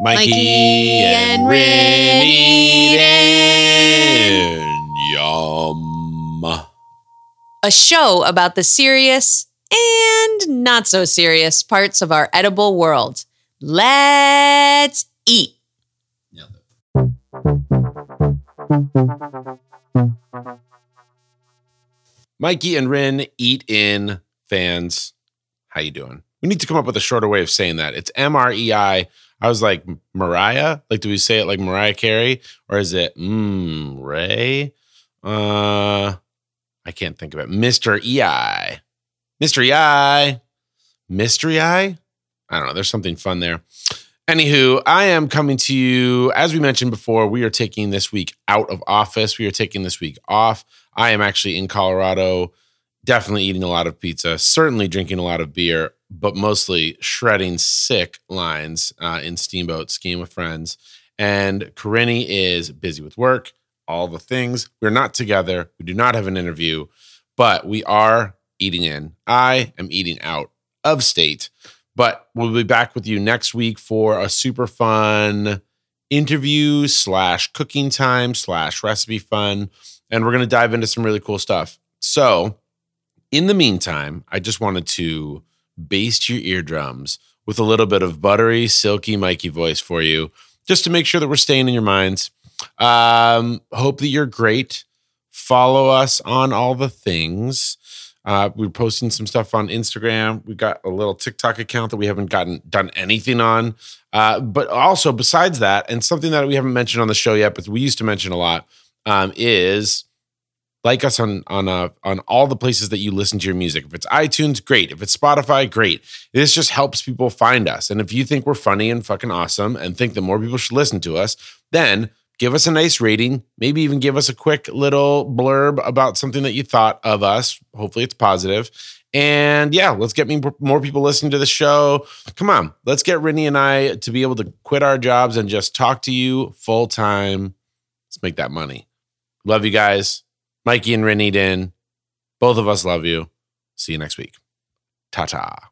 Mikey, Mikey and and Ren Ren Yum. a show about the serious and not so serious parts of our edible world. Let's eat. Mikey and Rin eat in fans. How you doing? We need to come up with a shorter way of saying that. It's M R E I. I was like Mariah. Like, do we say it like Mariah Carey, or is it mm, Ray? Uh, I can't think of it. Mister E I. Mister E I. Mystery Eye. I don't know. There's something fun there. Anywho, I am coming to you. As we mentioned before, we are taking this week out of office. We are taking this week off. I am actually in Colorado, definitely eating a lot of pizza, certainly drinking a lot of beer, but mostly shredding sick lines uh, in Steamboat, skiing with friends. And Karini is busy with work, all the things. We're not together. We do not have an interview, but we are eating in. I am eating out of state, but we'll be back with you next week for a super fun interview slash cooking time slash recipe fun and we're going to dive into some really cool stuff. So, in the meantime, I just wanted to baste your eardrums with a little bit of buttery, silky Mikey voice for you, just to make sure that we're staying in your minds. Um, hope that you're great. Follow us on all the things. Uh, we're posting some stuff on Instagram. We got a little TikTok account that we haven't gotten done anything on. Uh, but also, besides that, and something that we haven't mentioned on the show yet, but we used to mention a lot, um, is like us on on uh, on all the places that you listen to your music. If it's iTunes, great. If it's Spotify, great. This just helps people find us. And if you think we're funny and fucking awesome and think that more people should listen to us, then give us a nice rating. Maybe even give us a quick little blurb about something that you thought of us. Hopefully, it's positive. And yeah, let's get me more people listening to the show. Come on, let's get Rennie and I to be able to quit our jobs and just talk to you full time. Let's make that money. Love you guys. Mikey and Rennie in. Both of us love you. See you next week. Ta ta.